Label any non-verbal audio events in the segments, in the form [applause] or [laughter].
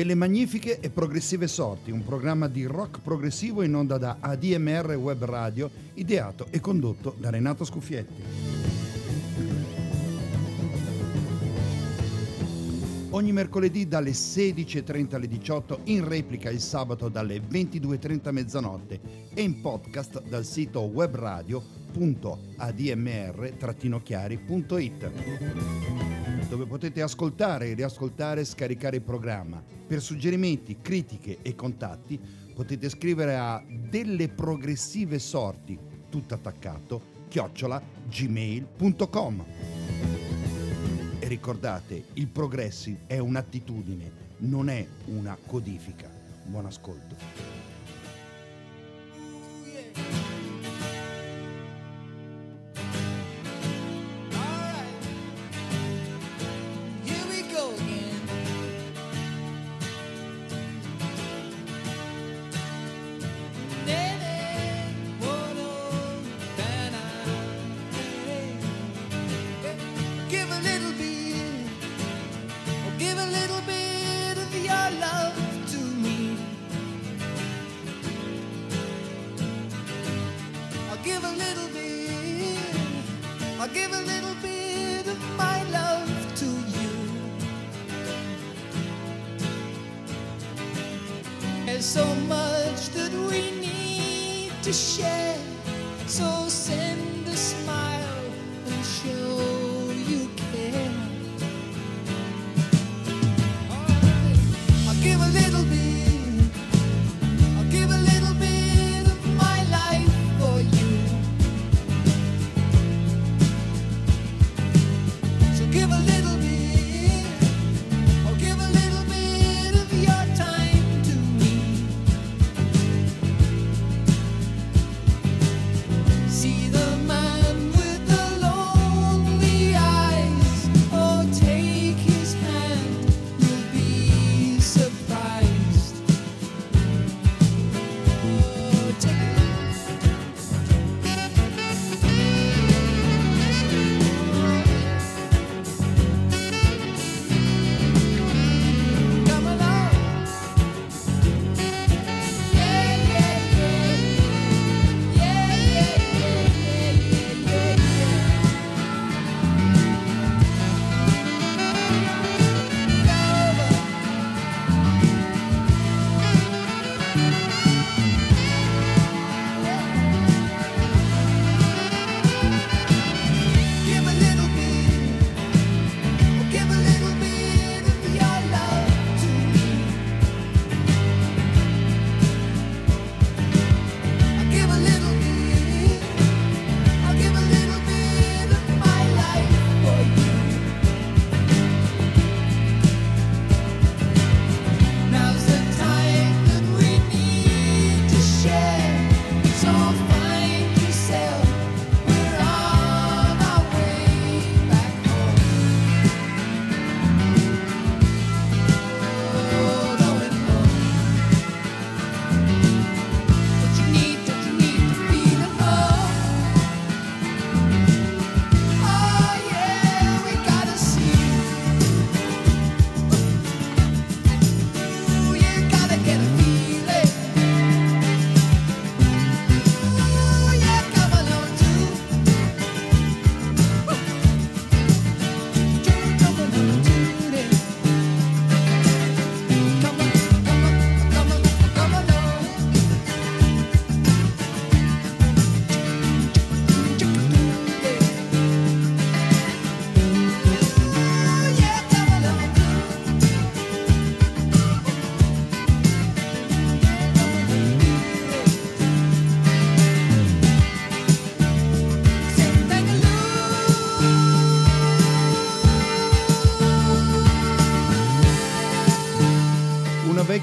Delle magnifiche e progressive sorti, un programma di rock progressivo in onda da ADMR Web Radio, ideato e condotto da Renato Scuffietti. Ogni mercoledì dalle 16.30 alle 18, in replica il sabato dalle 22.30 a mezzanotte e in podcast dal sito webradio.admr-chiari.it dove potete ascoltare, riascoltare e scaricare il programma. Per suggerimenti, critiche e contatti potete scrivere a delle progressive sorti, tutto attaccato, chiocciola gmail.com. E ricordate, il progressive è un'attitudine, non è una codifica. Buon ascolto.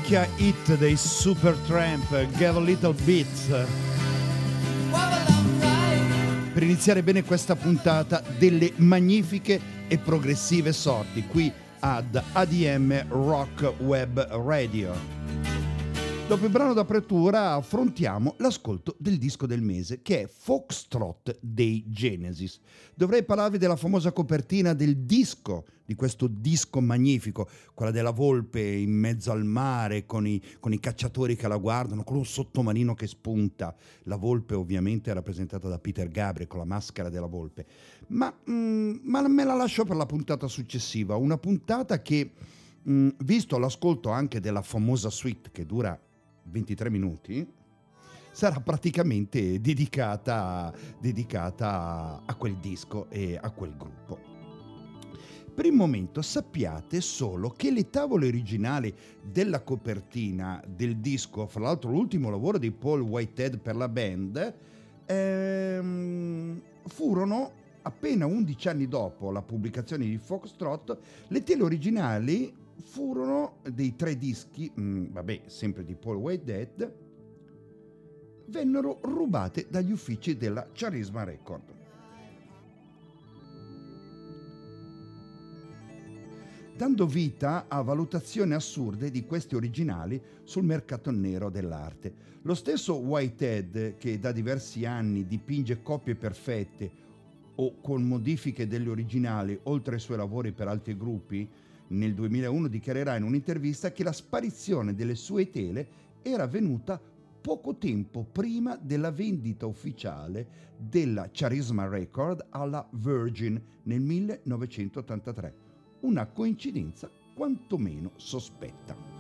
Vecchia hit dei Supertramp, Get a Little Bit. Per iniziare bene questa puntata delle magnifiche e progressive sorti qui ad ADM Rock Web Radio. Dopo il brano d'apertura affrontiamo l'ascolto del disco del mese che è Foxtrot dei Genesis. Dovrei parlarvi della famosa copertina del disco, di questo disco magnifico, quella della volpe in mezzo al mare con i, con i cacciatori che la guardano, con un sottomarino che spunta. La volpe ovviamente è rappresentata da Peter Gabriel con la maschera della volpe. Ma, mm, ma me la lascio per la puntata successiva, una puntata che... Mm, visto l'ascolto anche della famosa suite che dura 23 minuti, sarà praticamente dedicata, dedicata a quel disco e a quel gruppo. Per il momento sappiate solo che le tavole originali della copertina del disco, fra l'altro l'ultimo lavoro di Paul Whitehead per la band, ehm, furono appena 11 anni dopo la pubblicazione di Foxtrot, le tele originali furono dei tre dischi, mh, mm, vabbè, sempre di Paul Whitehead, vennero rubate dagli uffici della Charisma Record. dando vita a valutazioni assurde di questi originali sul mercato nero dell'arte. Lo stesso Whitehead, che da diversi anni dipinge copie perfette o con modifiche delle originali, oltre ai suoi lavori per altri gruppi, nel 2001 dichiarerà in un'intervista che la sparizione delle sue tele era avvenuta poco tempo prima della vendita ufficiale della Charisma Record alla Virgin nel 1983. Una coincidenza quantomeno sospetta.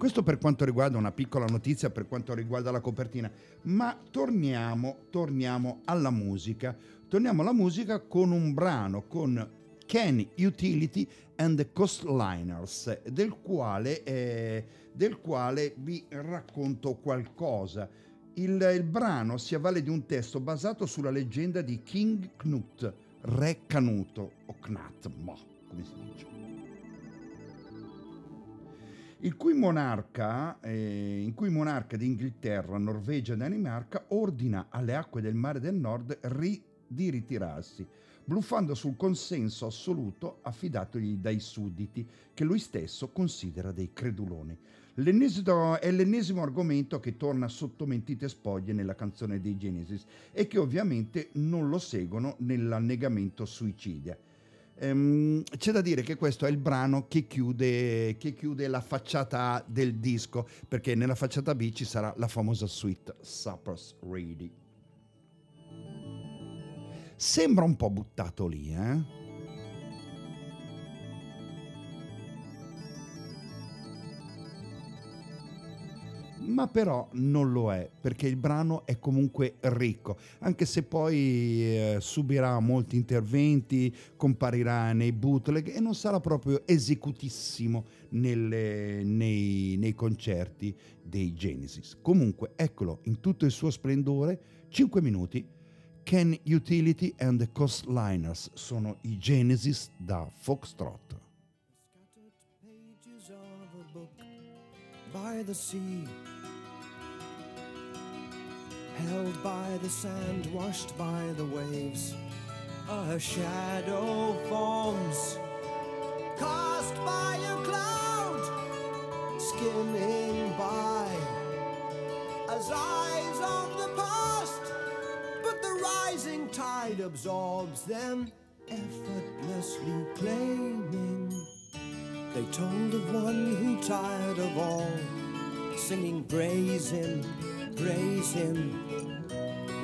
Questo per quanto riguarda una piccola notizia per quanto riguarda la copertina, ma torniamo, torniamo alla musica. Torniamo alla musica con un brano con Ken Utility and the Coastliners, del quale, eh, del quale vi racconto qualcosa. Il, il, brano si avvale di un testo basato sulla leggenda di King Knut, re Canuto, o Knat, boh, come si dice il cui monarca, eh, in cui monarca di Inghilterra, Norvegia e Danimarca ordina alle acque del mare del nord ri- di ritirarsi, bluffando sul consenso assoluto affidatogli dai sudditi, che lui stesso considera dei creduloni. L'ennesimo, è l'ennesimo argomento che torna sotto mentite spoglie nella canzone dei Genesis e che ovviamente non lo seguono nell'annegamento suicidia. Ehm, c'è da dire che questo è il brano che chiude, che chiude, la facciata A del disco, perché nella facciata B ci sarà la famosa suite Supper's Ready. Sembra un po' buttato lì, eh? ma però non lo è perché il brano è comunque ricco, anche se poi eh, subirà molti interventi, comparirà nei bootleg e non sarà proprio esecutissimo nelle, nei, nei concerti dei Genesis. Comunque eccolo in tutto il suo splendore, 5 minuti. Ken Utility and the Coastliners sono i Genesis da Foxtrot. by the sea held by the sand, washed by the waves. A shadow forms, cast by a cloud, skimming by, as eyes of the past. The rising tide absorbs them, effortlessly claiming. They told of one who, tired of all, singing brazen praise him.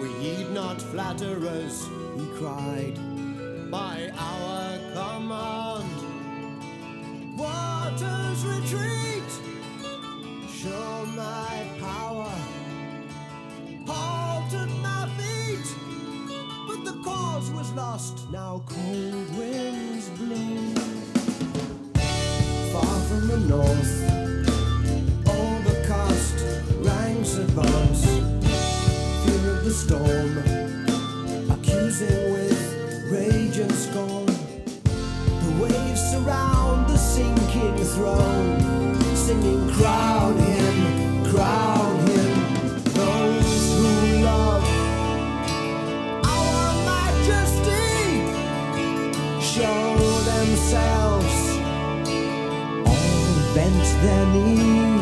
We heed not flatterers, he cried, by our command. Waters retreat, show my power. Halted my the cause was lost. Now cold winds blow. Far from the north bombs, fear of the storm, accusing with rage and scorn. The waves surround the sinking throne, singing, Crown their knees.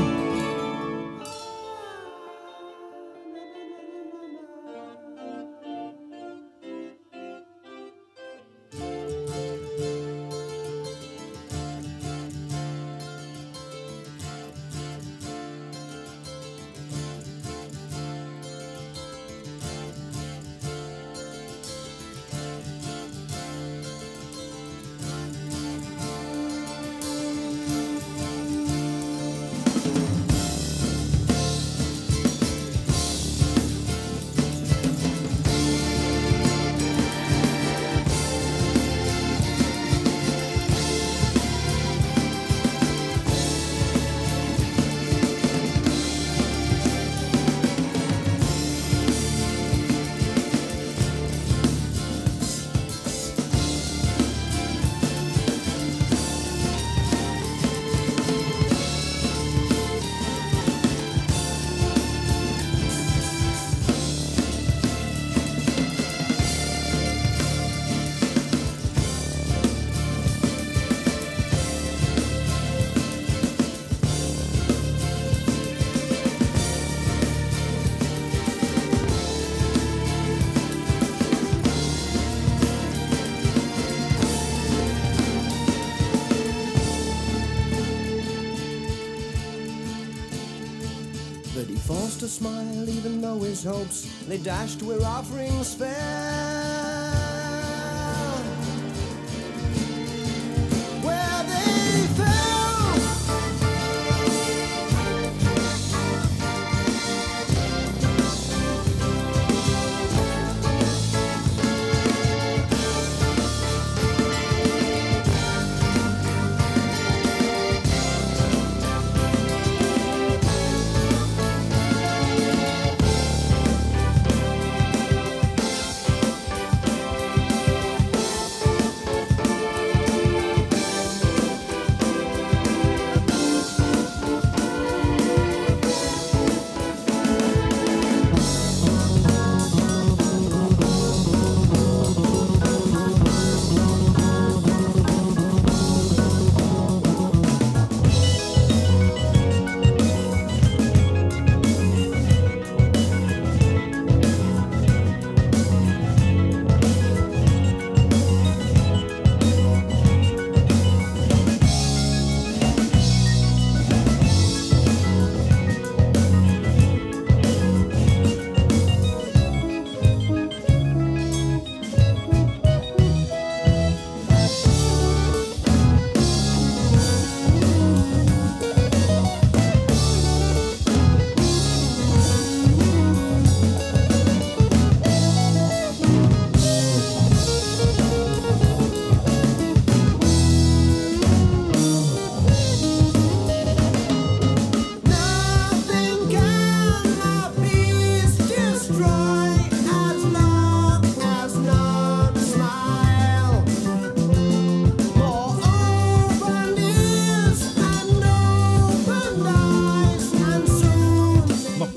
His hopes they dashed where offerings fell.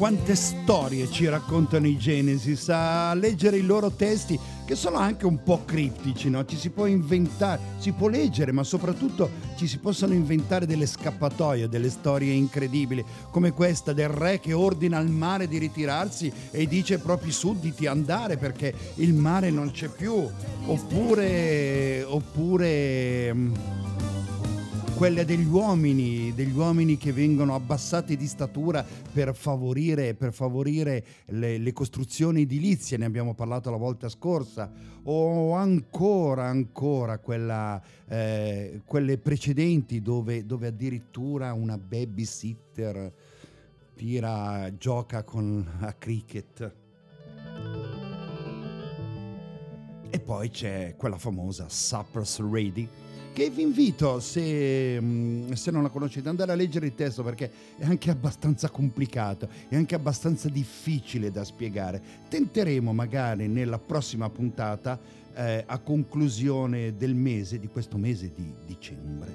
Quante storie ci raccontano i Genesis, a leggere i loro testi che sono anche un po' criptici, no? Ci si può inventare, si può leggere, ma soprattutto ci si possono inventare delle scappatoie, delle storie incredibili, come questa del re che ordina al mare di ritirarsi e dice ai propri sudditi andare perché il mare non c'è più, oppure oppure mm, quelle degli uomini, degli uomini che vengono abbassati di statura per favorire, per favorire le, le, costruzioni edilizie, ne abbiamo parlato la volta scorsa, o ancora, ancora quella, eh, quelle precedenti dove, dove addirittura una babysitter tira, gioca con a cricket. E poi c'è quella famosa Supper's Ready che vi invito, se, mm, se, non la conoscete, andare a leggere il testo perché è anche abbastanza complicato, è anche abbastanza difficile da spiegare. Tenteremo magari nella prossima puntata, eh, a conclusione del mese, di questo mese di dicembre,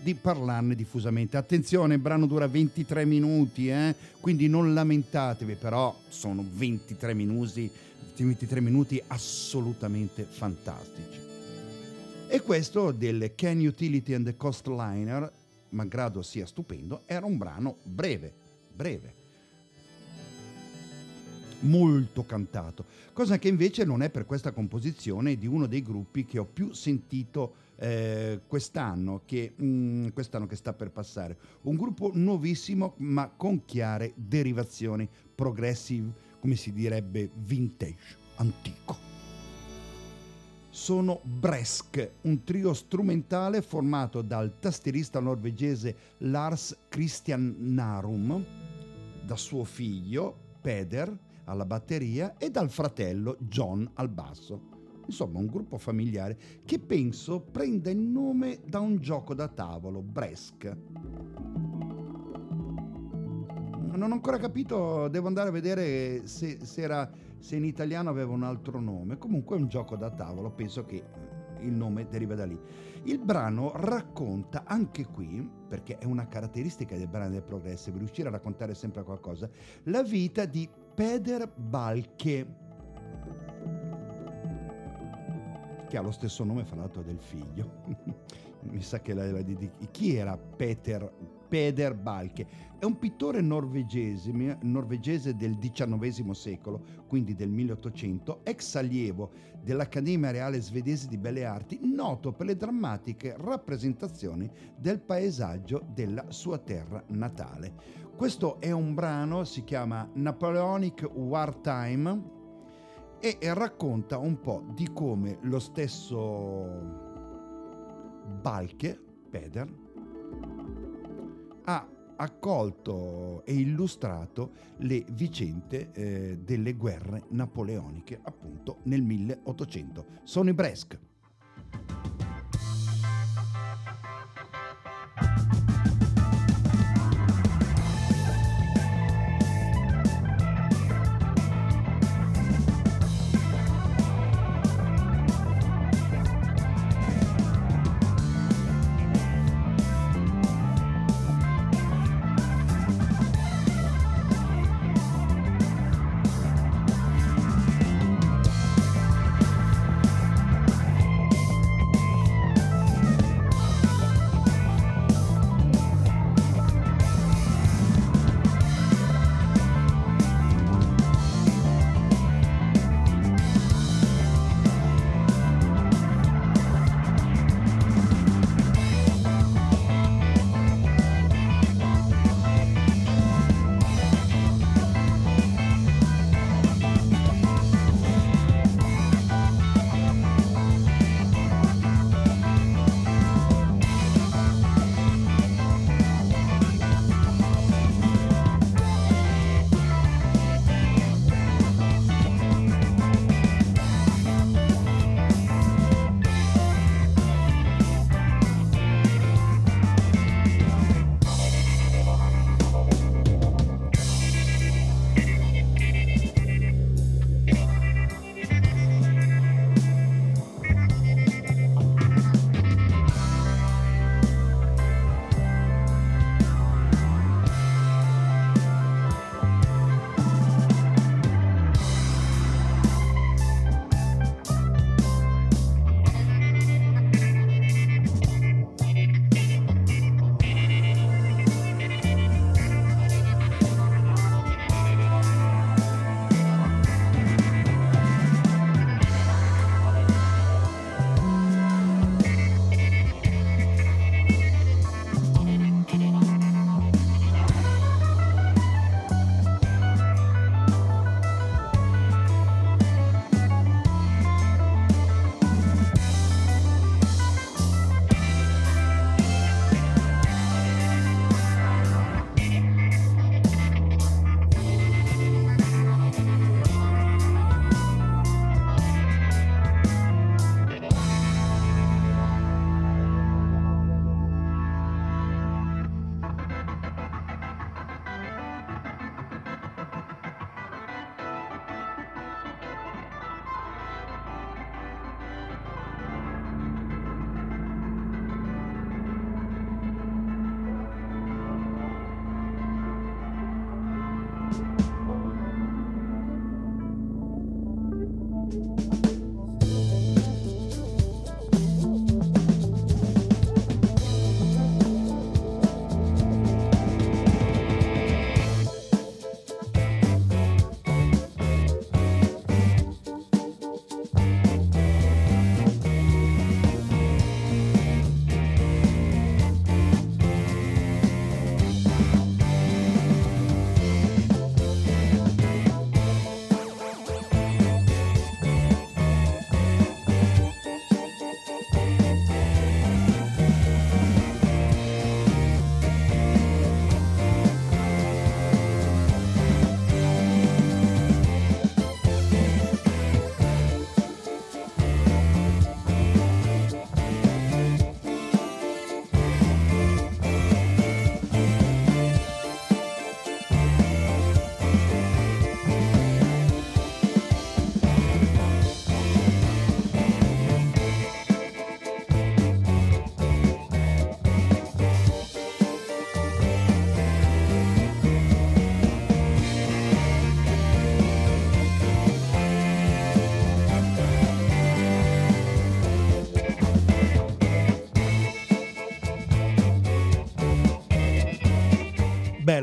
di parlarne diffusamente. Attenzione, il brano dura 23 minuti, eh? quindi non lamentatevi, però sono 23 minuti, 23 minuti assolutamente fantastici. E questo del Can Utility and the Coastliner, malgrado sia stupendo, era un brano breve, breve, molto cantato, cosa che invece non è per questa composizione di uno dei gruppi che ho più sentito eh, quest'anno, che, mm, quest'anno che sta per passare. Un gruppo nuovissimo ma con chiare derivazioni progressive, come si direbbe vintage, antico. Sono Bresk, un trio strumentale formato dal tastierista norvegese Lars Christian Narum, da suo figlio Peder alla batteria e dal fratello John al basso. Insomma, un gruppo familiare che penso prenda il nome da un gioco da tavolo, Bresk. Non ho ancora capito, devo andare a vedere se, se, era, se in italiano aveva un altro nome. Comunque è un gioco da tavolo, penso che il nome deriva da lì. Il brano racconta anche qui, perché è una caratteristica del brano del progressive, riuscire a raccontare sempre qualcosa, la vita di Peder Balke che ha lo stesso nome fra l'altro del figlio. [laughs] Mi sa che la, la, di, chi era Peter, Peder Balke? È un pittore norvegese, norvegese del XIX secolo, quindi del 1800, ex allievo dell'Accademia Reale Svedese di Belle Arti, noto per le drammatiche rappresentazioni del paesaggio della sua terra natale. Questo è un brano, si chiama Napoleonic Wartime, e racconta un po' di come lo stesso Balche, Peder, ha accolto e illustrato le vicende eh, delle guerre napoleoniche appunto nel 1800. Sono i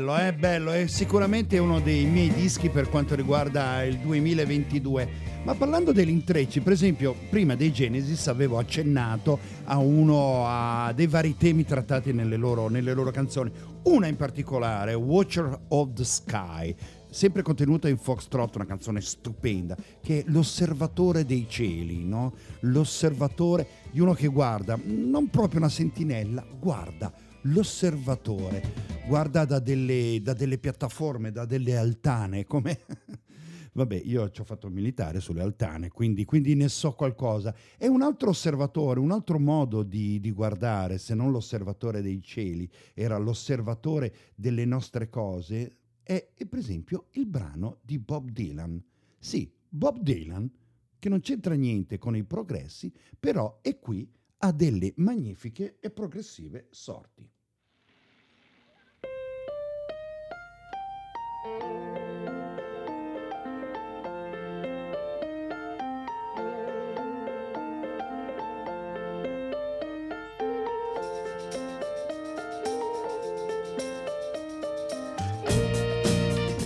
Bresk. è bello, è sicuramente uno dei miei dischi per quanto riguarda il 2022. Ma parlando degli intrecci, per esempio, prima dei Genesis avevo accennato a uno a dei vari temi trattati nelle loro, nelle loro canzoni. Una in particolare, Watcher of the Sky, sempre contenuta in Foxtrot, una canzone stupenda, che è l'osservatore dei cieli, no? L'osservatore di uno che guarda, non proprio una sentinella, guarda l'osservatore, guarda da delle, da delle piattaforme, da delle altane, come... [laughs] Vabbè, io ci ho fatto il militare sulle altane, quindi, quindi, ne so qualcosa. È un altro osservatore, un altro modo di, di, guardare, se non l'osservatore dei cieli, era l'osservatore delle nostre cose, è, è per esempio il brano di Bob Dylan. Sì, Bob Dylan, che non c'entra niente con i progressi, però è qui a delle magnifiche e progressive sorti.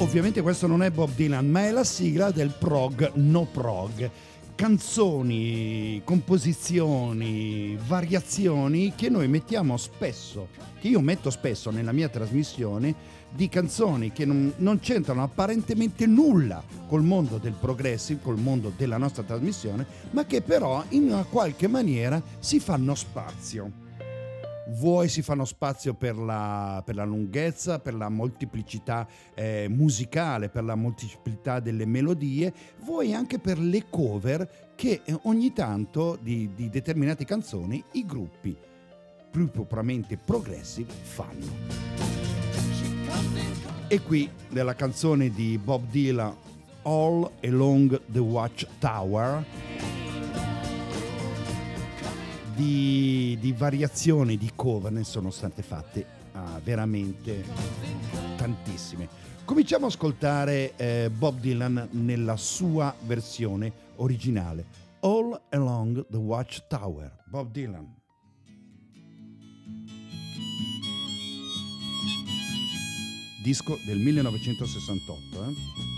Ovviamente questo non è Bob Dylan, ma è la sigla del prog no prog. Canzoni, composizioni, variazioni che noi mettiamo spesso, che io metto spesso nella mia trasmissione, di canzoni che non, non c'entrano apparentemente nulla col mondo del progressive, col mondo della nostra trasmissione, ma che però in una qualche maniera si fanno spazio vuoi si fanno spazio per la, per la lunghezza, per la molteplicità eh, musicale, per la molteplicità delle melodie, vuoi anche per le cover che eh, ogni tanto di, di determinate canzoni i gruppi più propriamente progressive fanno. E qui nella canzone di Bob Dylan All Along the Watchtower di, di variazioni di cover ne sono state fatte ah, veramente tantissime. Cominciamo ad ascoltare eh, Bob Dylan nella sua versione originale. All Along the Watchtower. Bob Dylan. Disco del 1968. Eh?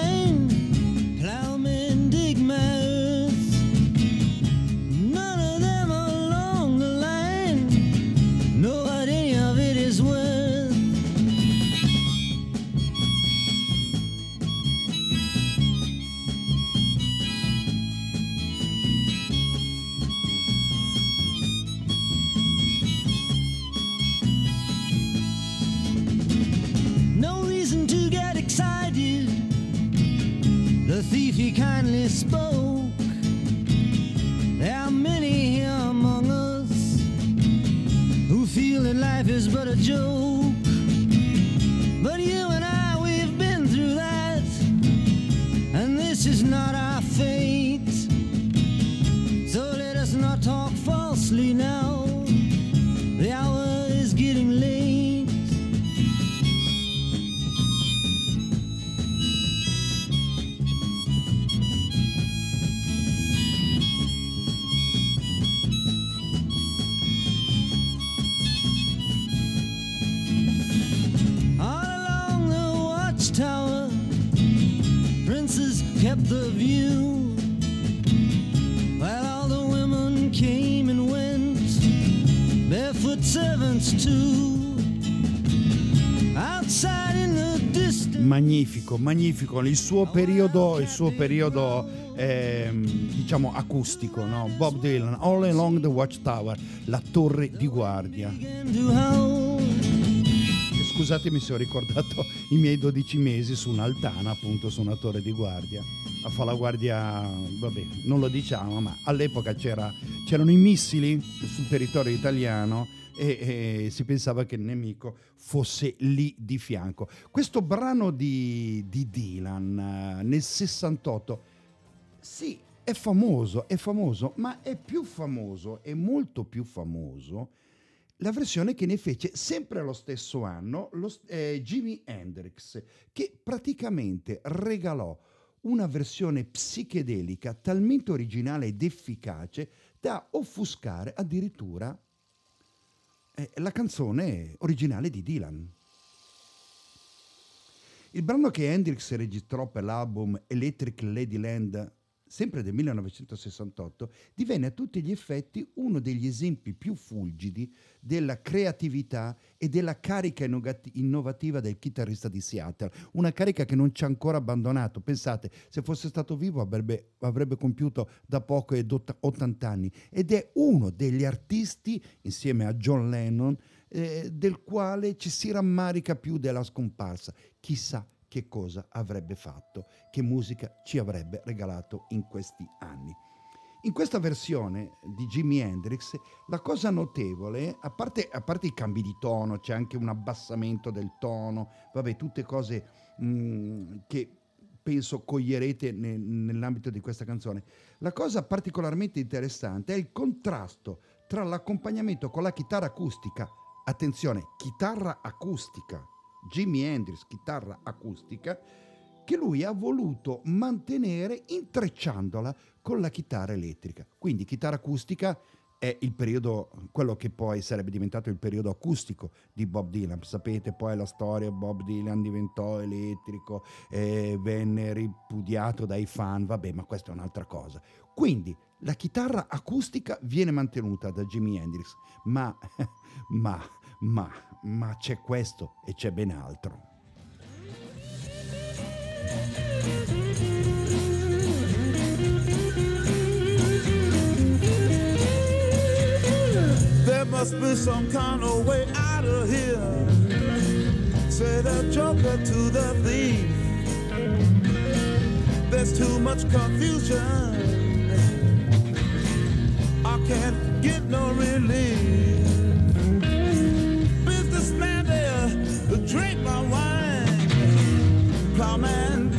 he kindly spoke. There are many here among us who feel that life is but a joke. But you and I, we've been through that, and this is not Magnifico, magnifico il suo periodo, il suo periodo eh, diciamo acustico, no? Bob Dylan, All Along the Watchtower, la torre di guardia scusatemi se ho ricordato i miei 12 mesi su un'altana, appunto su una torre di guardia. A fare la guardia, vabbè, non lo diciamo, ma all'epoca c'era, c'erano i missili sul territorio italiano e, e, si pensava che il nemico fosse lì di fianco. Questo brano di, di Dylan nel 68, sì, è famoso, è famoso, ma è più famoso, è molto più famoso la versione che ne fece sempre lo stesso anno lo, eh, Jimi Hendrix, che praticamente regalò una versione psichedelica talmente originale ed efficace da offuscare addirittura eh, la canzone originale di Dylan. Il brano che Hendrix registrò per l'album Electric Ladyland sempre del 1968, divenne a tutti gli effetti uno degli esempi più fulgidi della creatività e della carica innovativa del chitarrista di Seattle, una carica che non ci ha ancora abbandonato. Pensate, se fosse stato vivo avrebbe, avrebbe compiuto da poco 80 anni ed è uno degli artisti, insieme a John Lennon, eh, del quale ci si rammarica più della scomparsa. Chissà che cosa avrebbe fatto, che musica ci avrebbe regalato in questi anni. In questa versione di Jimi Hendrix la cosa notevole, a parte, a parte i cambi di tono, c'è anche un abbassamento del tono, vabbè, tutte cose mh, mm, che penso coglierete ne, nell'ambito di questa canzone. La cosa particolarmente interessante è il contrasto tra l'accompagnamento con la chitarra acustica, attenzione, chitarra acustica, Jimi Hendrix, chitarra acustica, che lui ha voluto mantenere intrecciandola con la chitarra elettrica. Quindi chitarra acustica è il periodo, quello che poi sarebbe diventato il periodo acustico di Bob Dylan. Sapete poi la storia, Bob Dylan diventò elettrico, eh, venne ripudiato dai fan, vabbè, ma questa è un'altra cosa. Quindi la chitarra acustica viene mantenuta da Jimi Hendrix, ma, [laughs] ma, ma, ma c'è questo e c'è ben altro. There must be some kind of way out of here. Say the joker to the thief. There's too much confusion. I can't get no relief. Drink my wine. Plowman,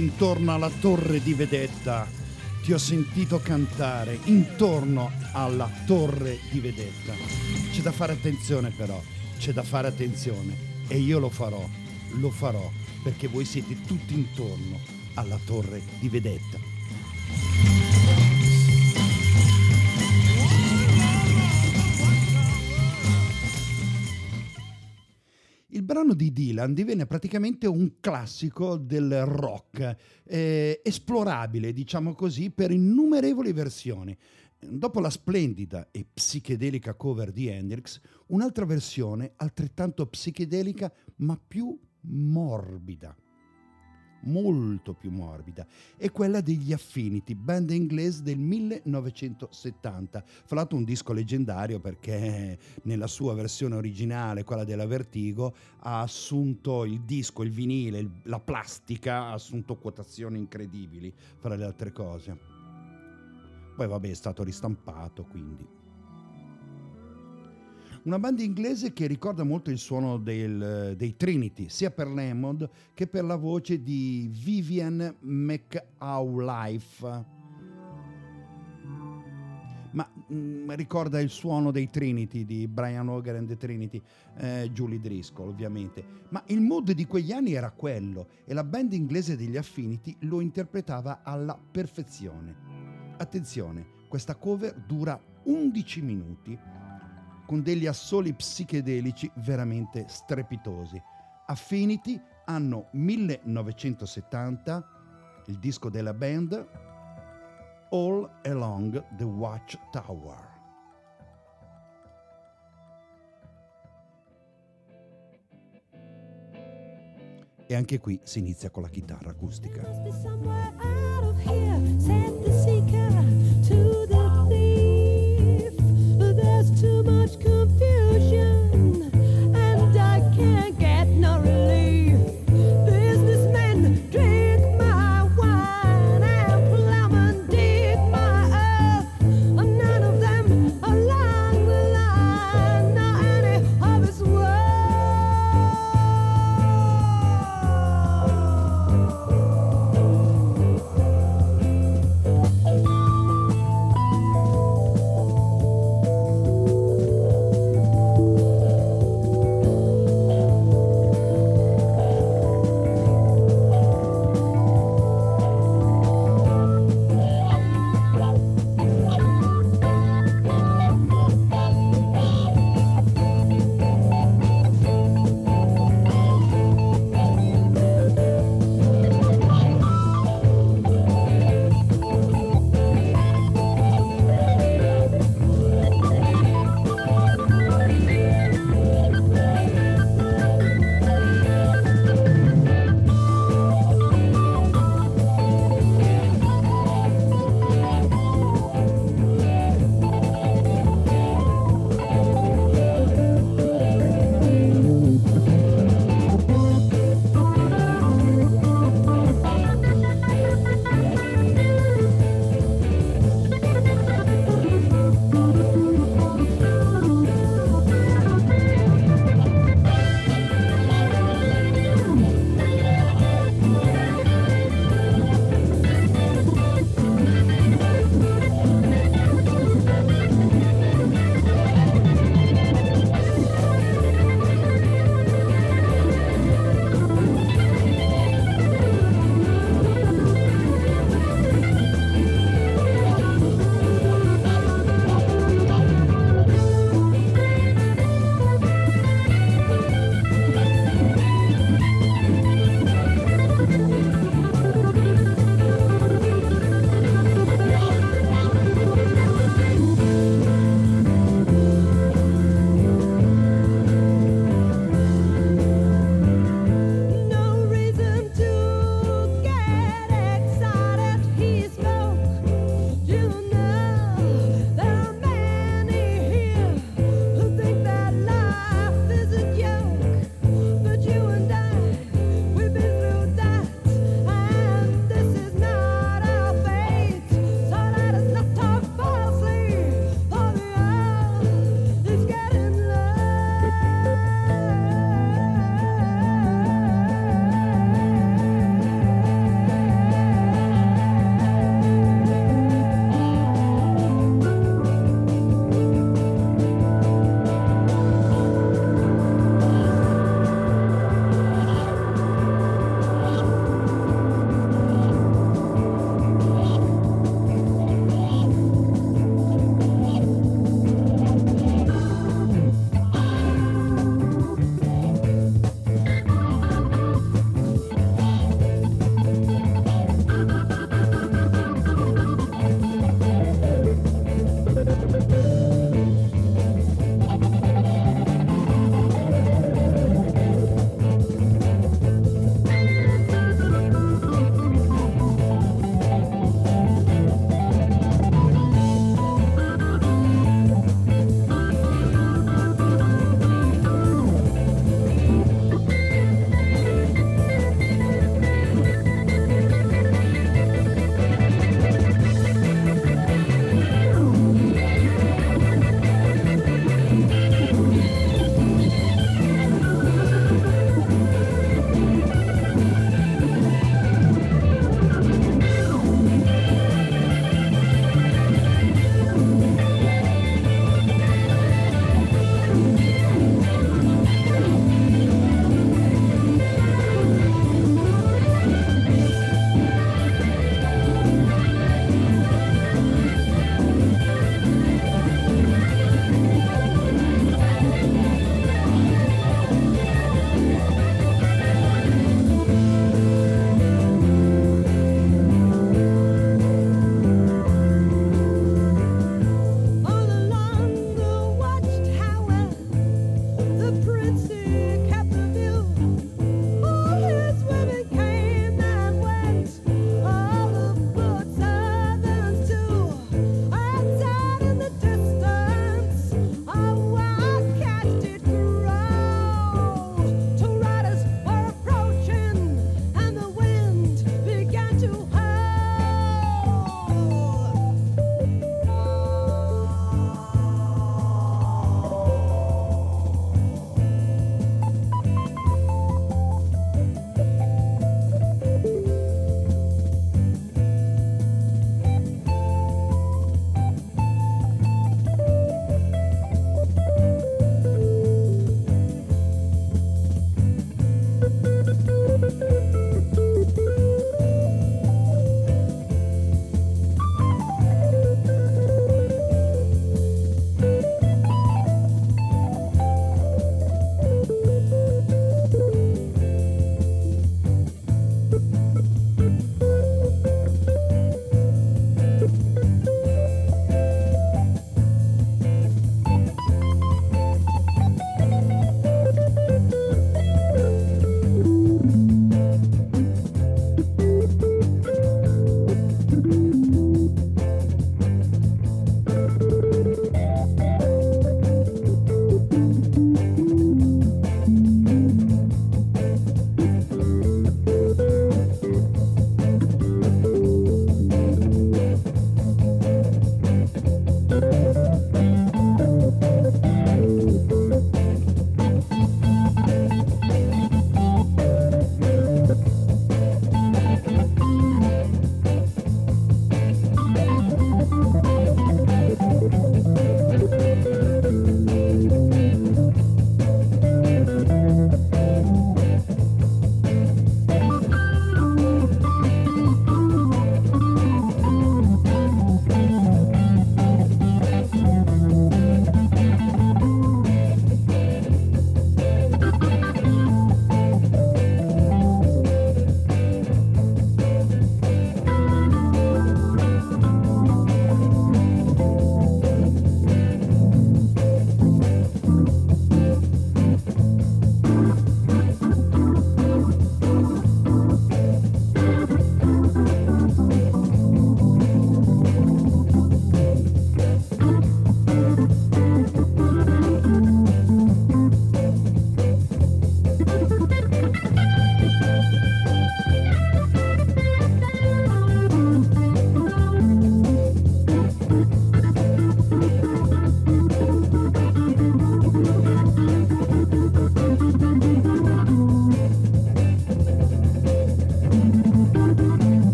intorno alla torre di vedetta. Ti ho sentito cantare intorno alla torre di vedetta. C'è da fare attenzione però, c'è da fare attenzione e io lo farò, lo farò perché voi siete tutti intorno alla torre di vedetta. Di Dylan divenne praticamente un classico del rock, eh, esplorabile, diciamo così, per innumerevoli versioni. Dopo la splendida e psichedelica cover di Hendrix, un'altra versione altrettanto psichedelica ma più morbida molto più morbida, è quella degli Affinity, band inglese del 1970. Fra l'altro un disco leggendario perché nella sua versione originale, quella della Vertigo, ha assunto il disco, il vinile, il- la plastica, ha assunto quotazioni incredibili, fra le altre cose. Poi vabbè è stato ristampato, quindi una band inglese che ricorda molto il suono del- dei Trinity, sia per l'Hammond che per la voce di Vivian McAuliffe. Ma mm, ricorda il suono dei Trinity, di Brian Auger and the Trinity, eh, Julie Driscoll ovviamente. Ma il mood di quegli anni era quello e la band inglese degli Affinity lo interpretava alla perfezione. Attenzione, questa cover dura 11 minuti con degli assoli psichedelici veramente strepitosi. Affinity, anno 1970, il disco della band All Along the Watchtower. E anche qui si inizia con la chitarra acustica.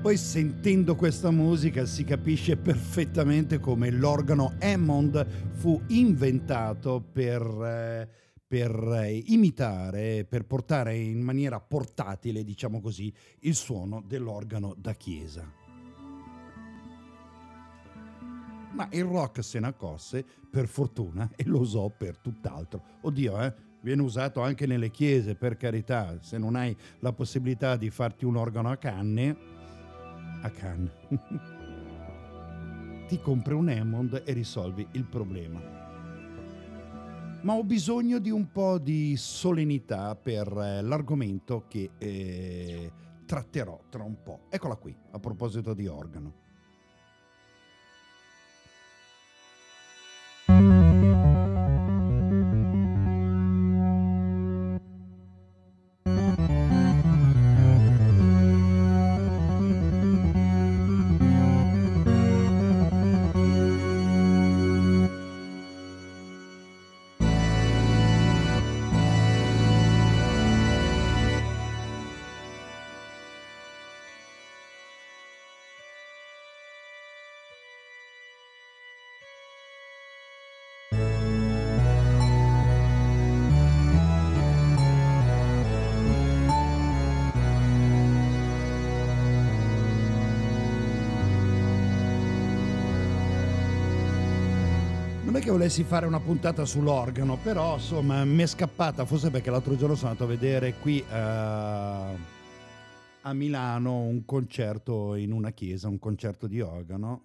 Poi sentendo questa musica si capisce perfettamente come l'organo Hammond fu inventato per, eh, per eh, imitare, per portare in maniera portatile, diciamo così, il suono dell'organo da chiesa. Ma il rock se ne accorse, per fortuna, e lo usò per tutt'altro. Oddio, eh? Viene usato anche nelle chiese, per carità. Se non hai la possibilità di farti un organo a canne, a canne, [laughs] ti compri un Hammond e risolvi il problema. Ma ho bisogno di un po' di solennità per eh, l'argomento che eh, tratterò tra un po'. Eccola qui, a proposito di organo. Che volessi fare una puntata sull'organo, però insomma mi è scappata, forse perché l'altro giorno sono andato a vedere qui eh, a Milano un concerto in una chiesa, un concerto di organo.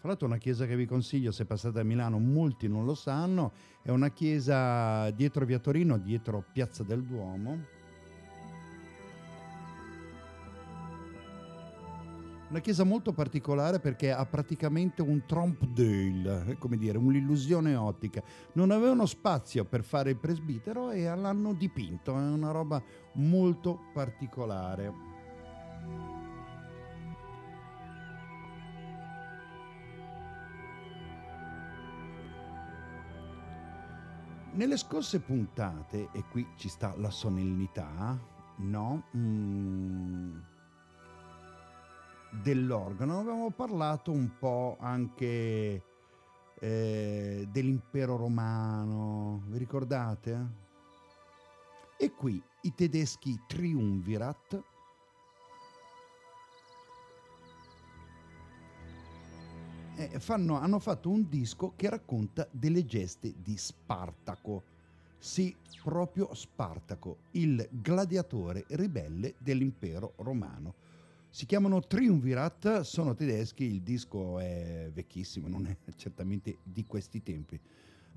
Fra l'altro una chiesa che vi consiglio, se passate a Milano, molti non lo sanno, è una chiesa dietro Via Torino, dietro Piazza del Duomo. Una chiesa molto particolare perché ha praticamente un trompe d'œil, eh, come dire, un'illusione ottica. Non avevano spazio per fare il presbitero e l'hanno dipinto, è una roba molto particolare. Nelle scorse puntate, e qui ci sta la solennità, no? Mm, dell'organo avevamo parlato un po' anche eh, dell'impero romano, vi ricordate? E qui i tedeschi Triumvirat eh, fanno- hanno fatto un disco che racconta delle geste di Spartaco. Sì, proprio Spartaco, il gladiatore ribelle dell'impero romano. Si chiamano Triumvirat, sono tedeschi, il disco è vecchissimo, non è certamente di questi tempi.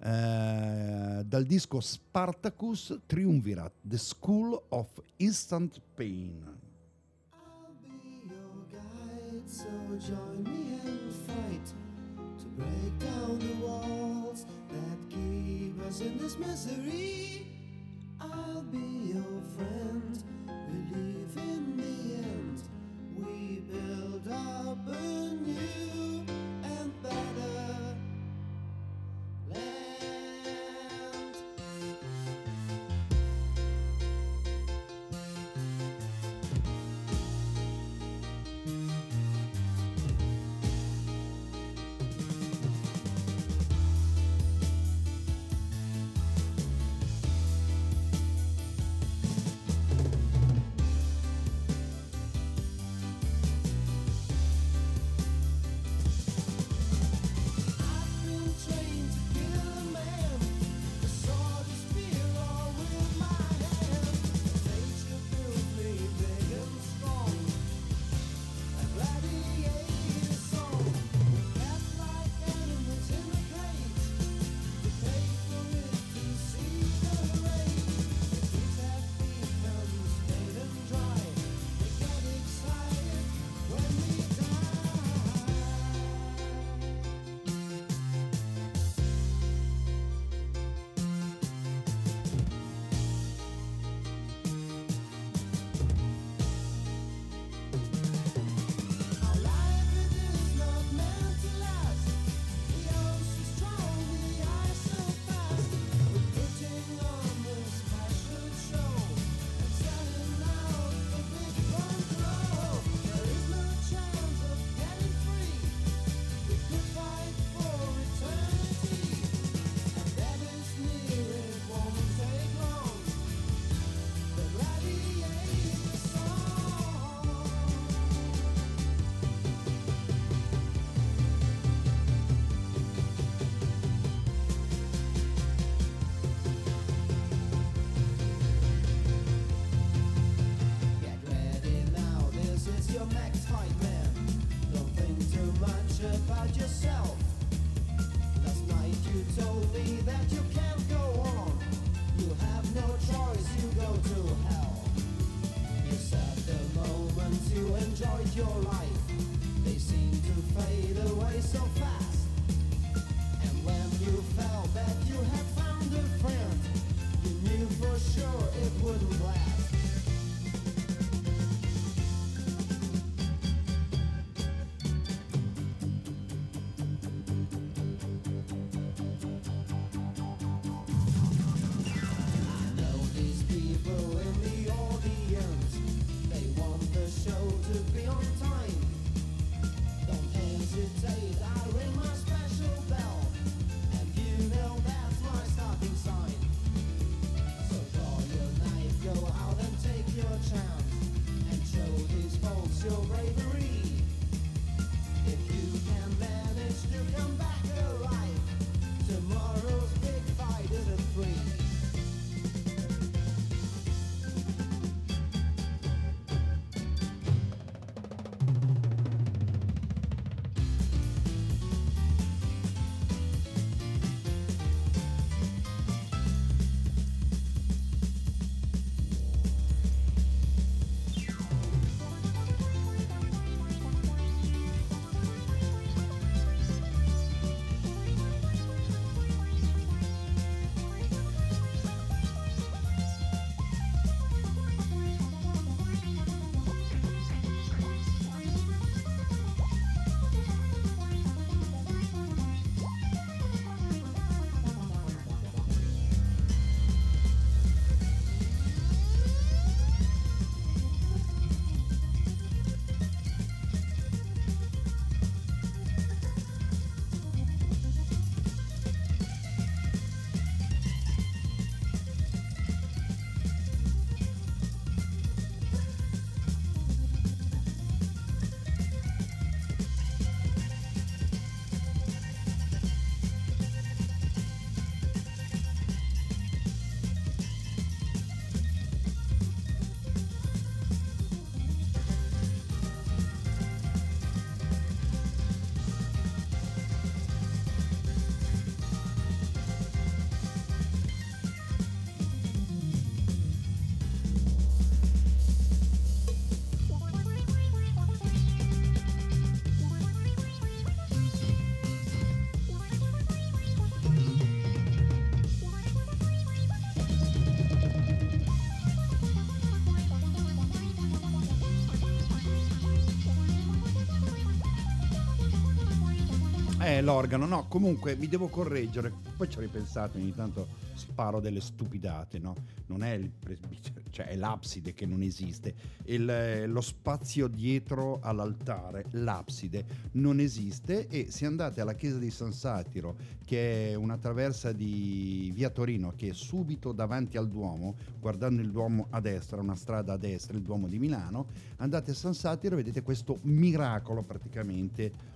Eh, dal disco Spartacus Triumvirat, The School of Instant Pain. I'll be your guide, so join me and fight to break down the walls that keep us in this misery. I'll be your friend, believe in the end. We build up a new and better land. Eh, l'organo, no, comunque mi devo correggere. Poi ci ho ripensato, ogni tanto sparo delle stupidate, no? Non è il presbiterio, [laughs] cioè è l'abside che non esiste. Il, eh, lo spazio dietro all'altare, l'abside, non esiste. E se andate alla chiesa di San Satiro, che è una traversa di via Torino, che è subito davanti al Duomo, guardando il Duomo a destra, una strada a destra, il Duomo di Milano, andate a San Satiro e vedete questo miracolo praticamente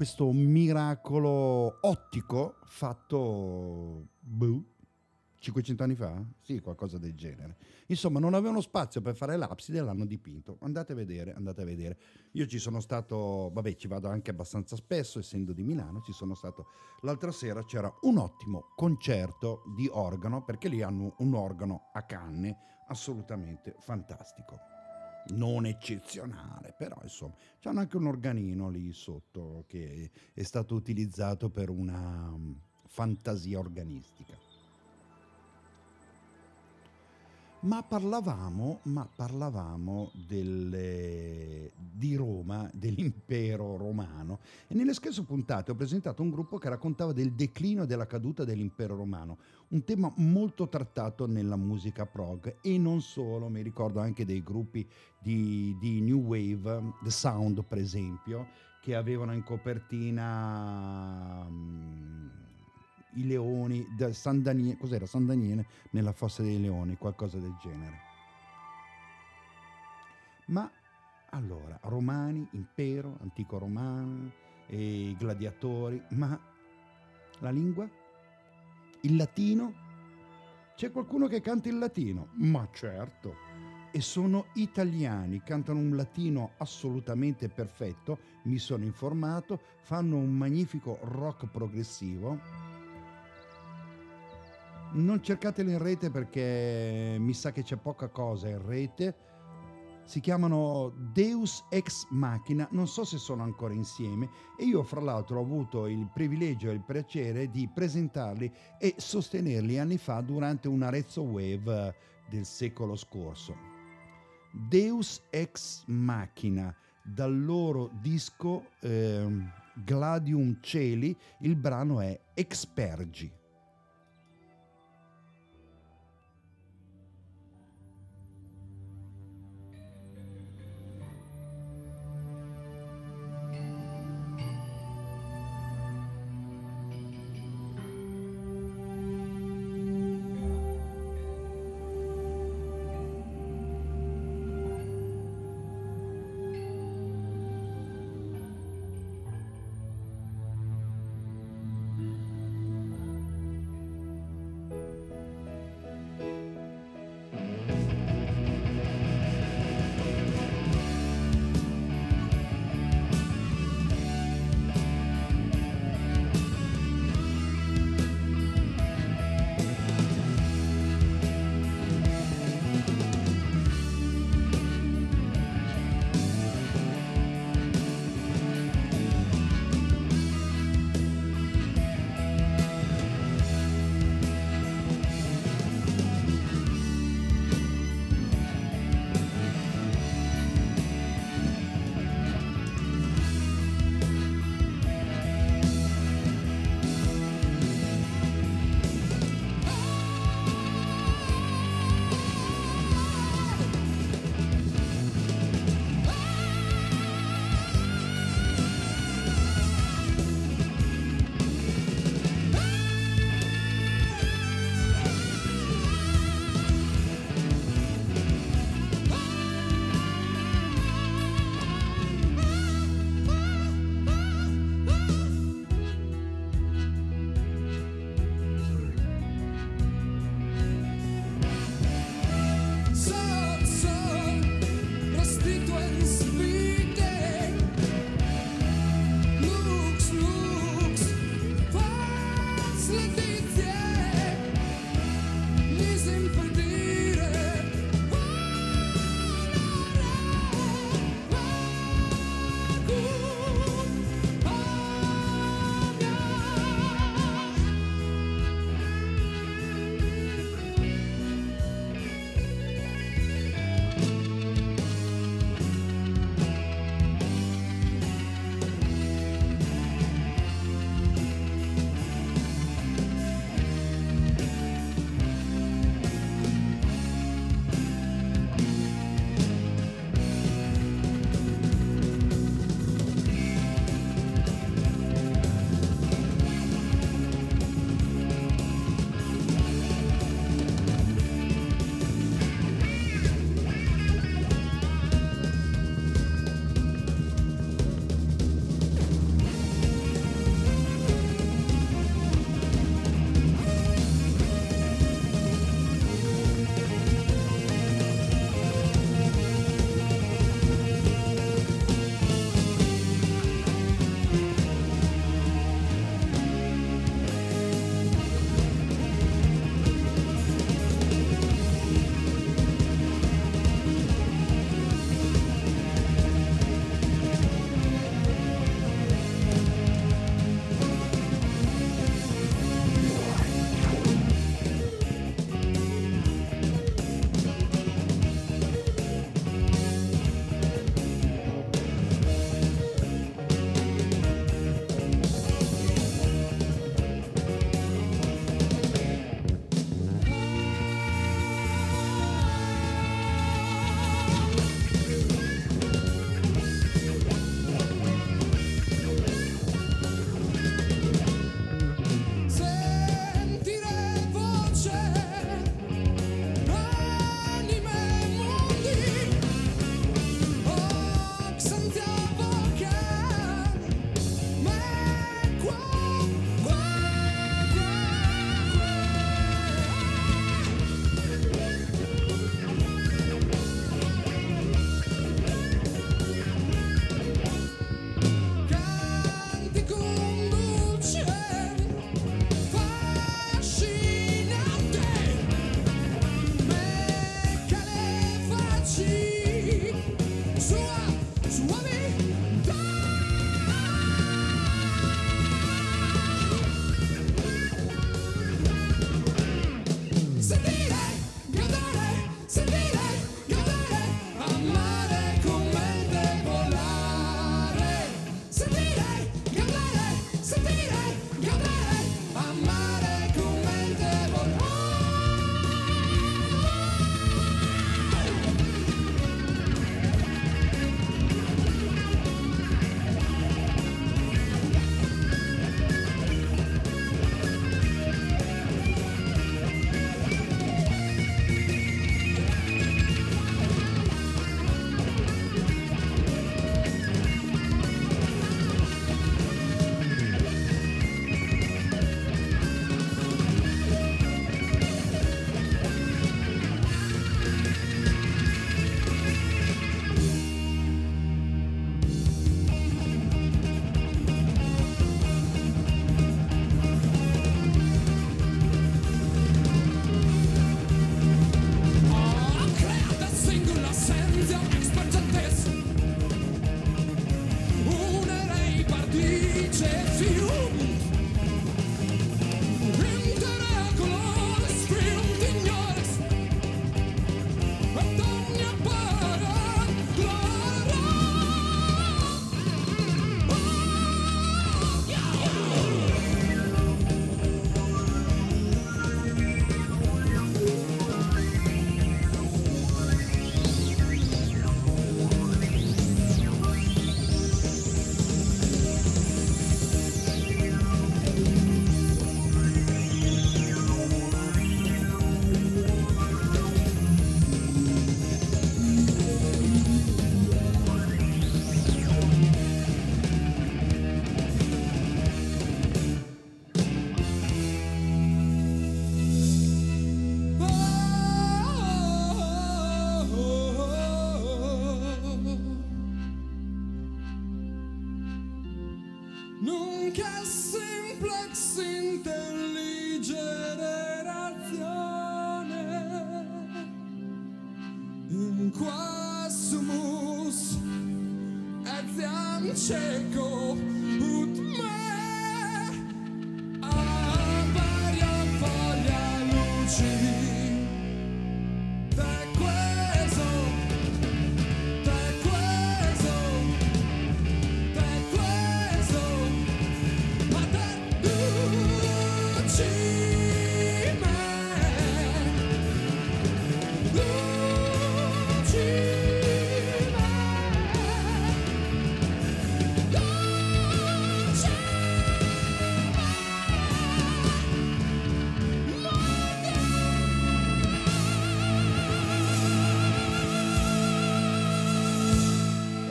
questo miracolo ottico fatto boh, 500 anni fa? Sì, qualcosa del genere. Insomma, non avevano spazio per fare l'abside e l'hanno dipinto. Andate a vedere, andate a vedere. Io ci sono stato, vabbè, ci vado anche abbastanza spesso, essendo di Milano, ci sono stato l'altra sera, c'era un ottimo concerto di organo, perché lì hanno un organo a canne assolutamente fantastico non eccezionale, però insomma, c'hanno anche un organino lì sotto che è stato utilizzato per una mm, fantasia organistica. Ma parlavamo, ma parlavamo delle- di Roma, dell'impero romano. E nelle scorse puntate ho presentato un gruppo che raccontava del declino e della caduta dell'impero romano, un tema molto trattato nella musica prog. E non solo, mi ricordo anche dei gruppi di, di New Wave, The Sound per esempio, che avevano in copertina mm, i leoni, da San Daniele, cos'era San Daniele nella fossa dei leoni, qualcosa del genere. Ma allora, romani, impero, antico romano, e gladiatori, ma la lingua? Il latino? C'è qualcuno che canta il latino? Ma certo. E sono italiani, cantano un latino assolutamente perfetto, mi sono informato, fanno un magnifico rock progressivo. Non cercatelo in rete perché mi sa che c'è poca cosa in rete. si chiamano Deus Ex Machina, non so se sono ancora insieme e io fra l'altro ho avuto il privilegio e il piacere di presentarli e sostenerli anni fa durante un Arezzo Wave eh, del secolo scorso. Deus Ex Machina, dal loro disco ehm, Gladium Celi, il brano è Expergi.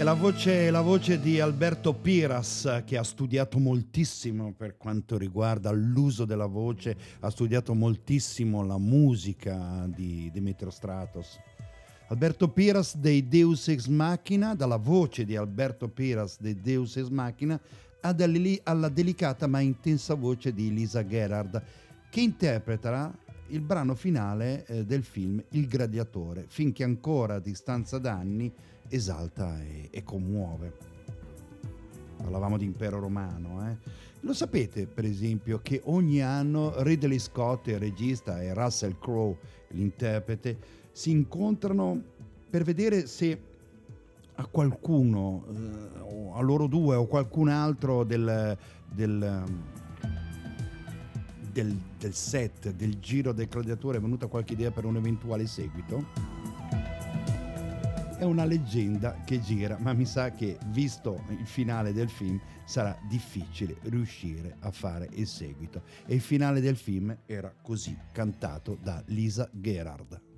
La voce, la voce di Alberto Piras che ha studiato moltissimo per quanto riguarda l'uso della voce, ha studiato moltissimo la musica di Demetrio Stratos. Alberto Piras dei Deus Ex Machina, dalla voce di Alberto Piras dei Deus Ex Machina, alla delicata ma intensa voce di Lisa Gerard, che interpreterà il brano finale eh, del film Il Gladiatore, finché ancora a distanza d'anni esalta e, e commuove. Parlavamo di impero romano, eh? Lo sapete, per esempio, che ogni anno Ridley Scott, il regista, e Russell Crowe, l'interprete, si incontrano per vedere se a qualcuno, eh, o a loro due o qualcun altro del, del, del, del set, del giro del gladiatore è venuta qualche idea per un eventuale seguito? È una leggenda che gira, ma mi sa che visto il finale del film sarà difficile riuscire a fare il seguito. E il finale del film era così, cantato da Lisa Gerard.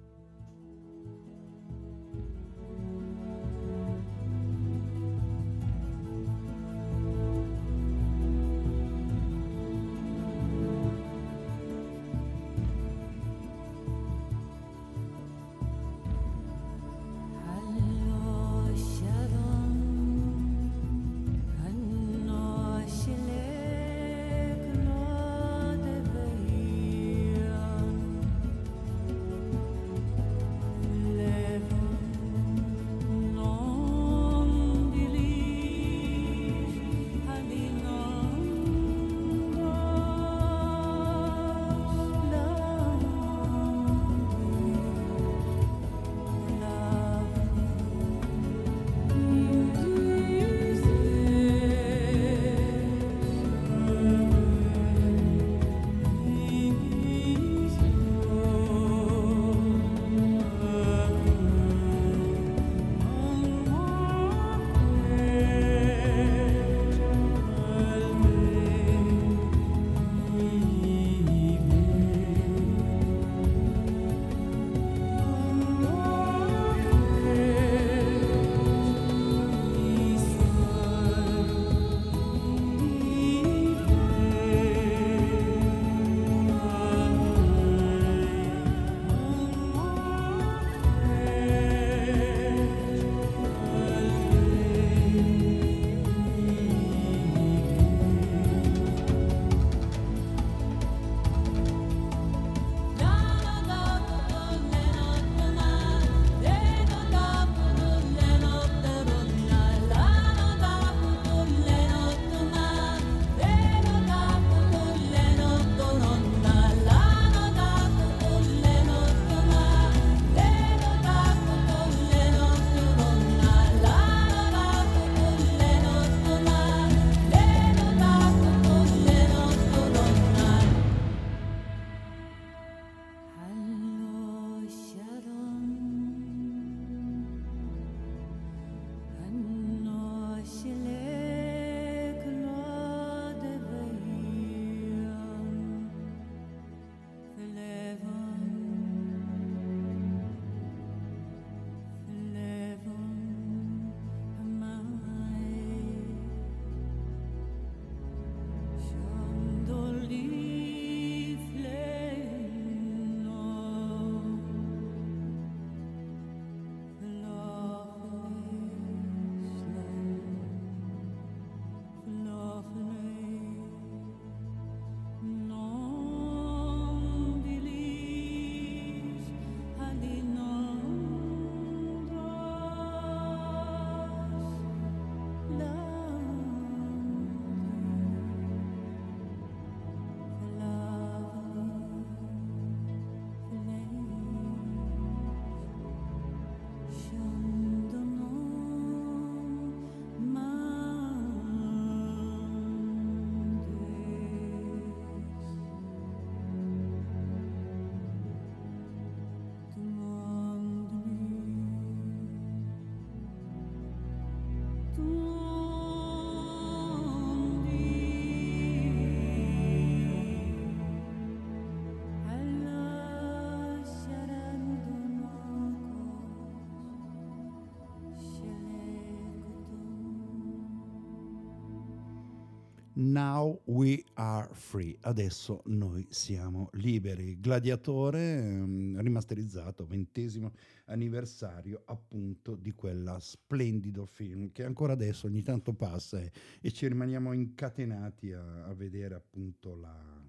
Now we are free. Adesso noi siamo liberi. Gladiatore ehm, rimasterizzato, ventesimo anniversario appunto di quella splendido film che ancora adesso ogni tanto passa e, e ci rimaniamo incatenati a, a vedere appunto la,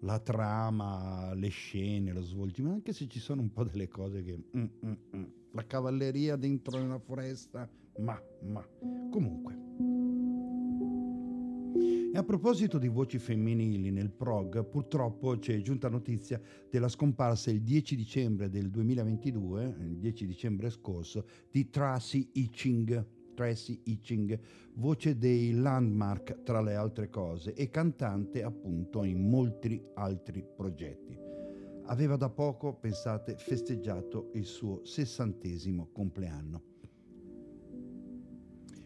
la trama, le scene, lo svolgimento, anche se ci sono un po' delle cose che... mm, mm, mm. La cavalleria dentro una foresta, ma, ma, comunque. E a proposito di voci femminili nel prog, purtroppo c'è giunta notizia della scomparsa il 10 dicembre del 2022, il 10 dicembre scorso, di Tracy Itching. Tracy Itching, voce dei Landmark tra le altre cose e cantante appunto in molti altri progetti. Aveva da poco, pensate, festeggiato il suo sessantesimo compleanno.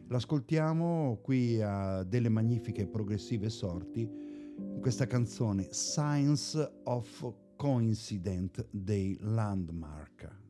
L'ascoltiamo qui a delle magnifiche progressive sorti in questa canzone Science of Coincident dei Landmark.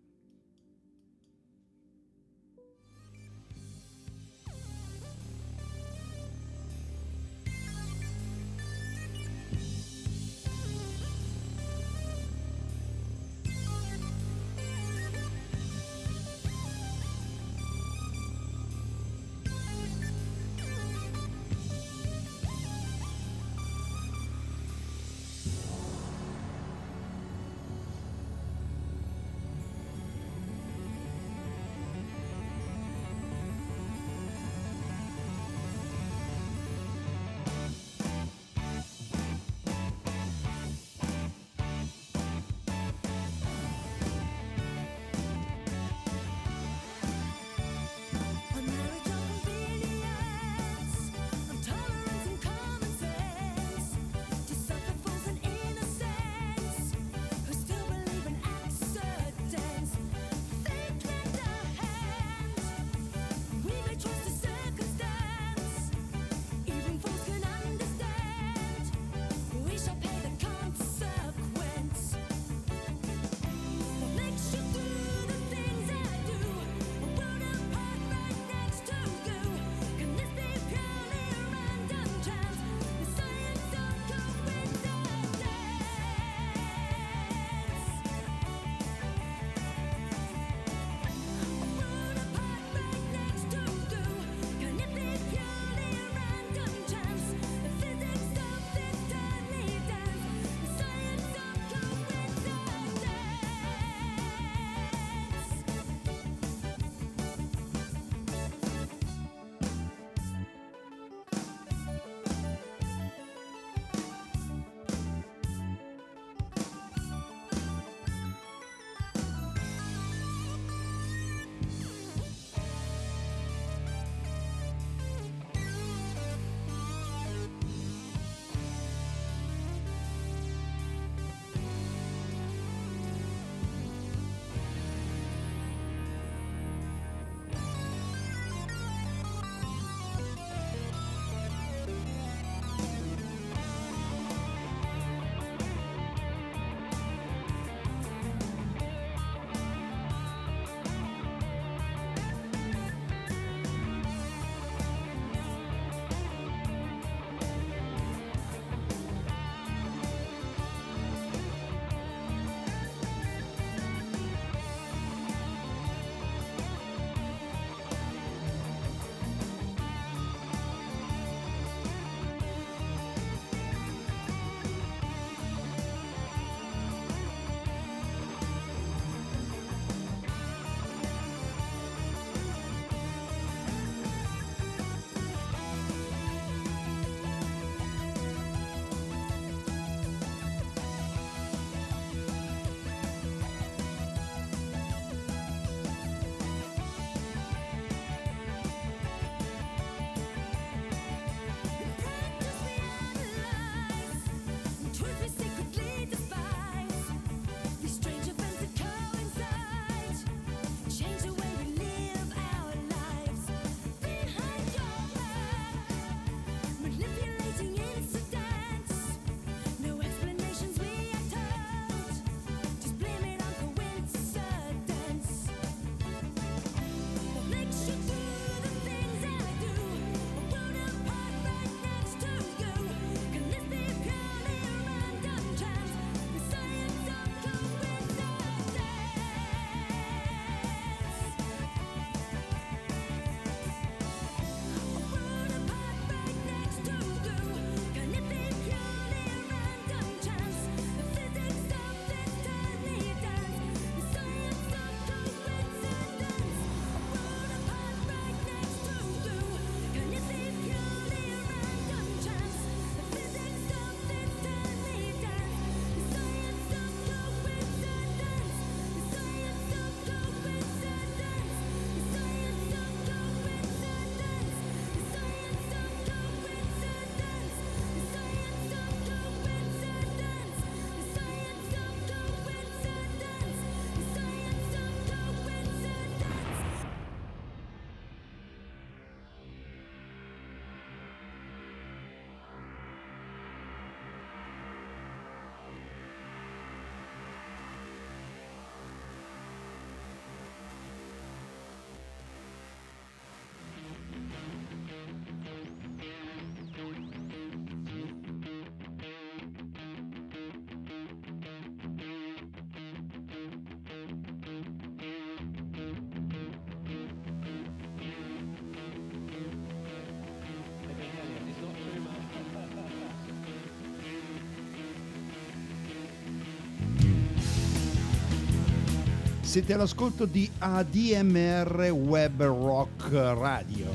Siete all'ascolto di ADMR Web Rock Radio.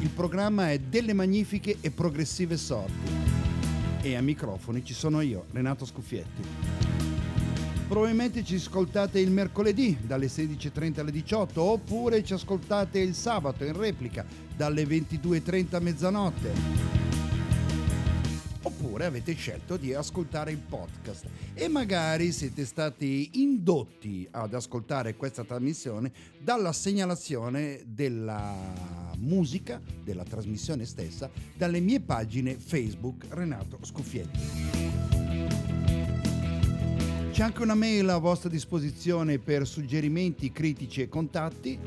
Il programma è delle magnifiche e progressive sorti. E a microfoni ci sono io, Renato Scuffietti. Probabilmente ci ascoltate il mercoledì dalle 16.30 alle 18 oppure ci ascoltate il sabato in replica dalle 22.30 a mezzanotte oppure avete scelto di ascoltare il podcast e magari siete stati indotti ad ascoltare questa trasmissione dalla segnalazione della musica, della trasmissione stessa, dalle mie pagine Facebook Renato Scuffietti. C'è anche una mail a vostra disposizione per suggerimenti, critici e contatti.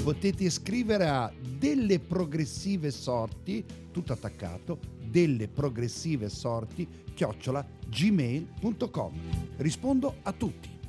Potete scrivere a delle progressive sorti, tutto attaccato, delle progressive sorti, chiocciola gmail.com. Rispondo a tutti.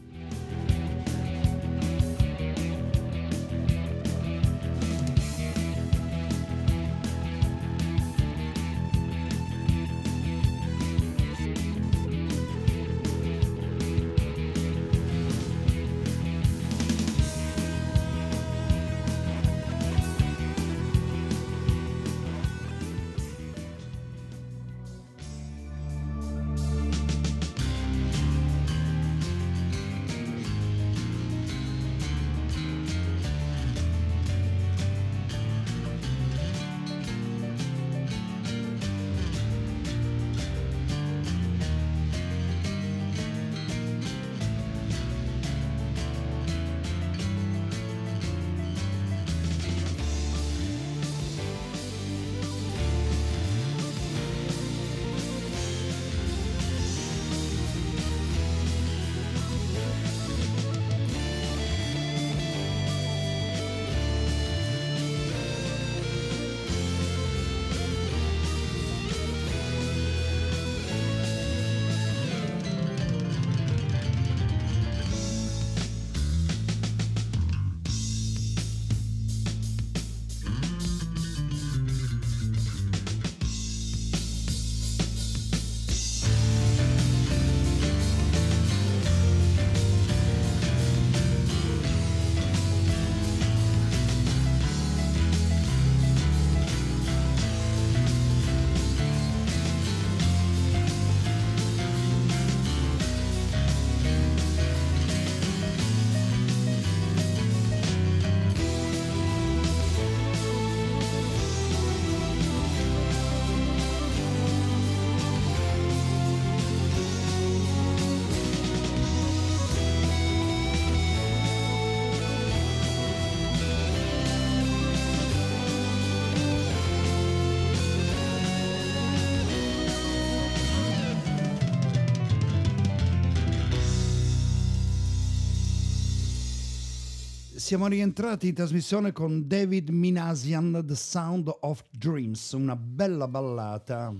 Siamo rientrati in trasmissione con David Minasian, The Sound of Dreams, una bella ballata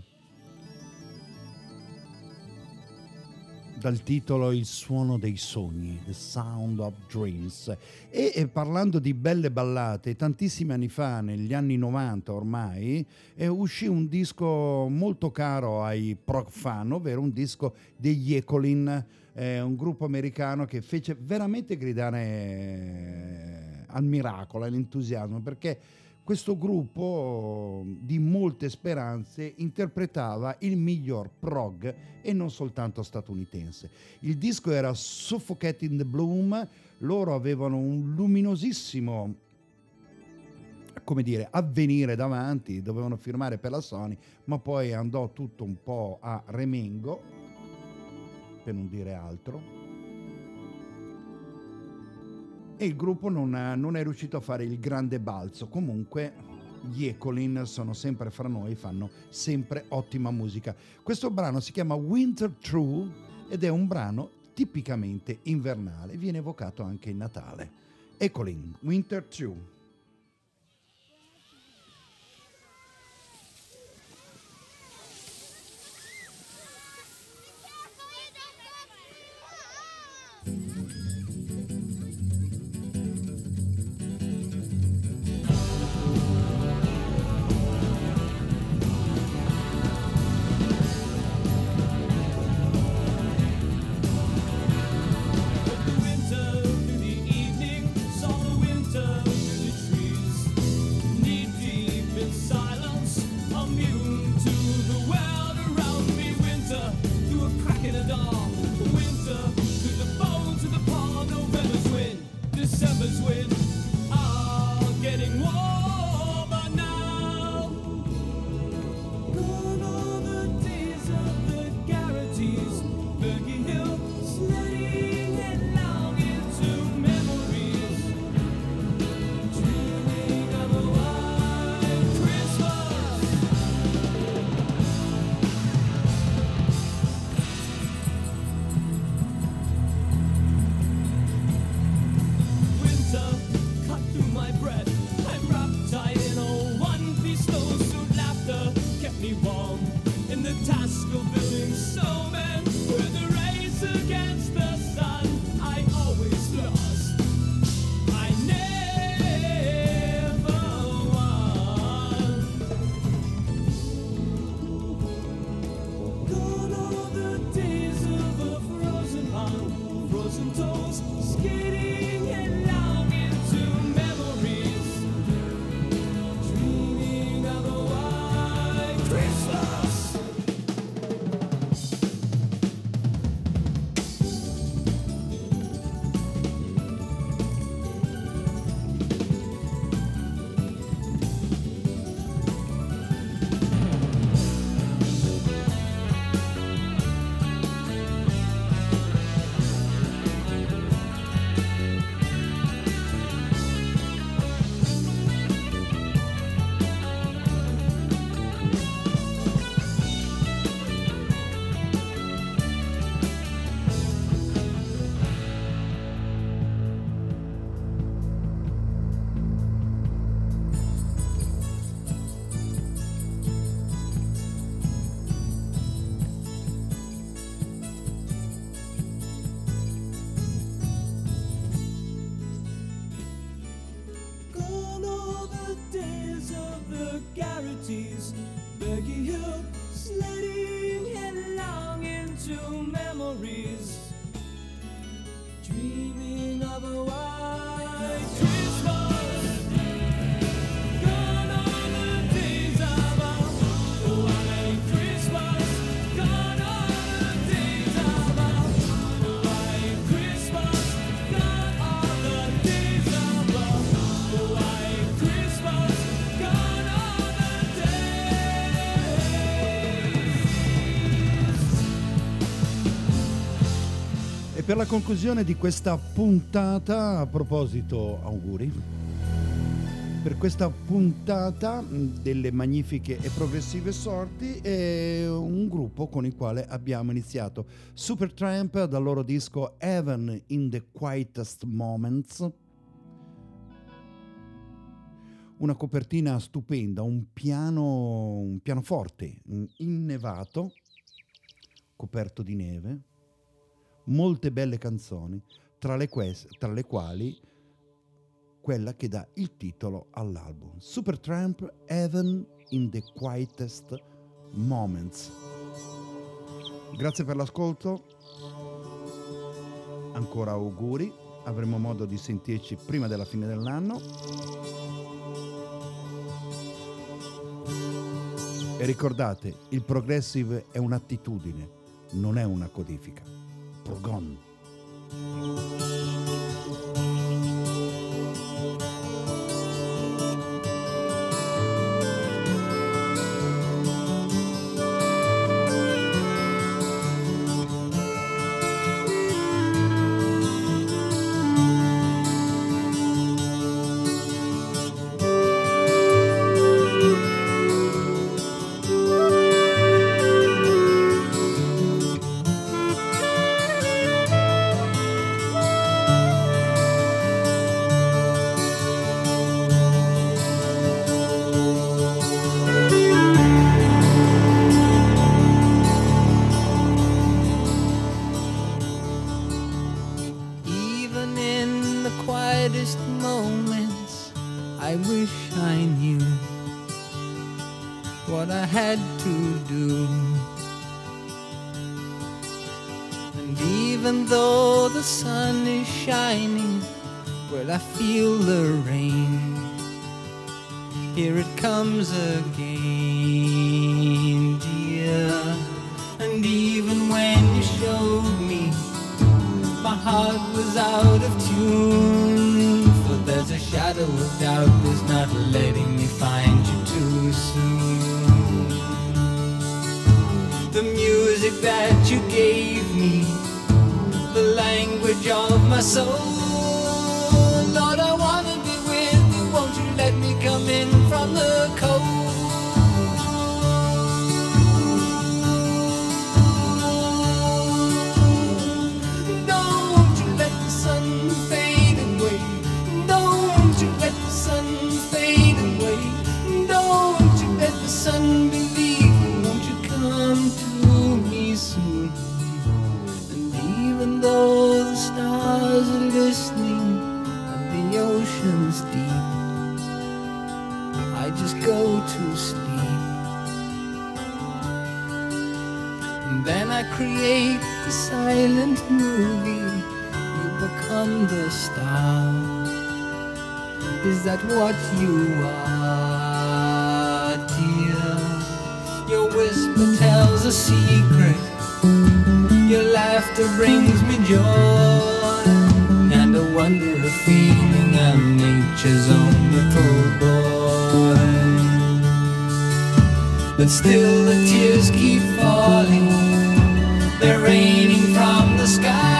dal titolo Il suono dei sogni, The Sound of Dreams. E, e parlando di belle ballate, tantissimi anni fa, negli anni 90 ormai, eh, uscì un disco molto caro ai prog fan, ovvero un disco degli Ecolin, eh, un gruppo americano che fece veramente gridare eh, al miracolo, all'entusiasmo, perché questo gruppo di molte speranze interpretava il miglior prog e non soltanto statunitense. Il disco era Suffocating the Bloom, loro avevano un luminosissimo come dire, avvenire davanti, dovevano firmare per la Sony, ma poi andò tutto un po' a remengo, per non dire altro, e il gruppo non, non è riuscito a fare il grande balzo. Comunque gli Ecolin sono sempre fra noi, fanno sempre ottima musica. Questo brano si chiama Winter True ed è un brano tipicamente invernale, viene evocato anche in Natale. Ecolin, Winter True. The task of building snowmen. With the race against the per la conclusione di questa puntata, a proposito, auguri, per questa puntata mh, delle magnifiche e progressive sorti è un gruppo con il quale abbiamo iniziato. Supertramp dal loro disco Heaven in the Quietest Moments. Una copertina stupenda, un piano, un pianoforte innevato, coperto di neve molte belle canzoni, tra le, ques- tra le quali quella che dà il titolo all'album. Supertramp Heaven in the Quietest Moments. Grazie per l'ascolto, ancora auguri, avremo modo di sentirci prima della fine dell'anno. E ricordate, il progressive è un'attitudine, non è una codifica. were gone. but still the tears keep falling. They're raining from the sky.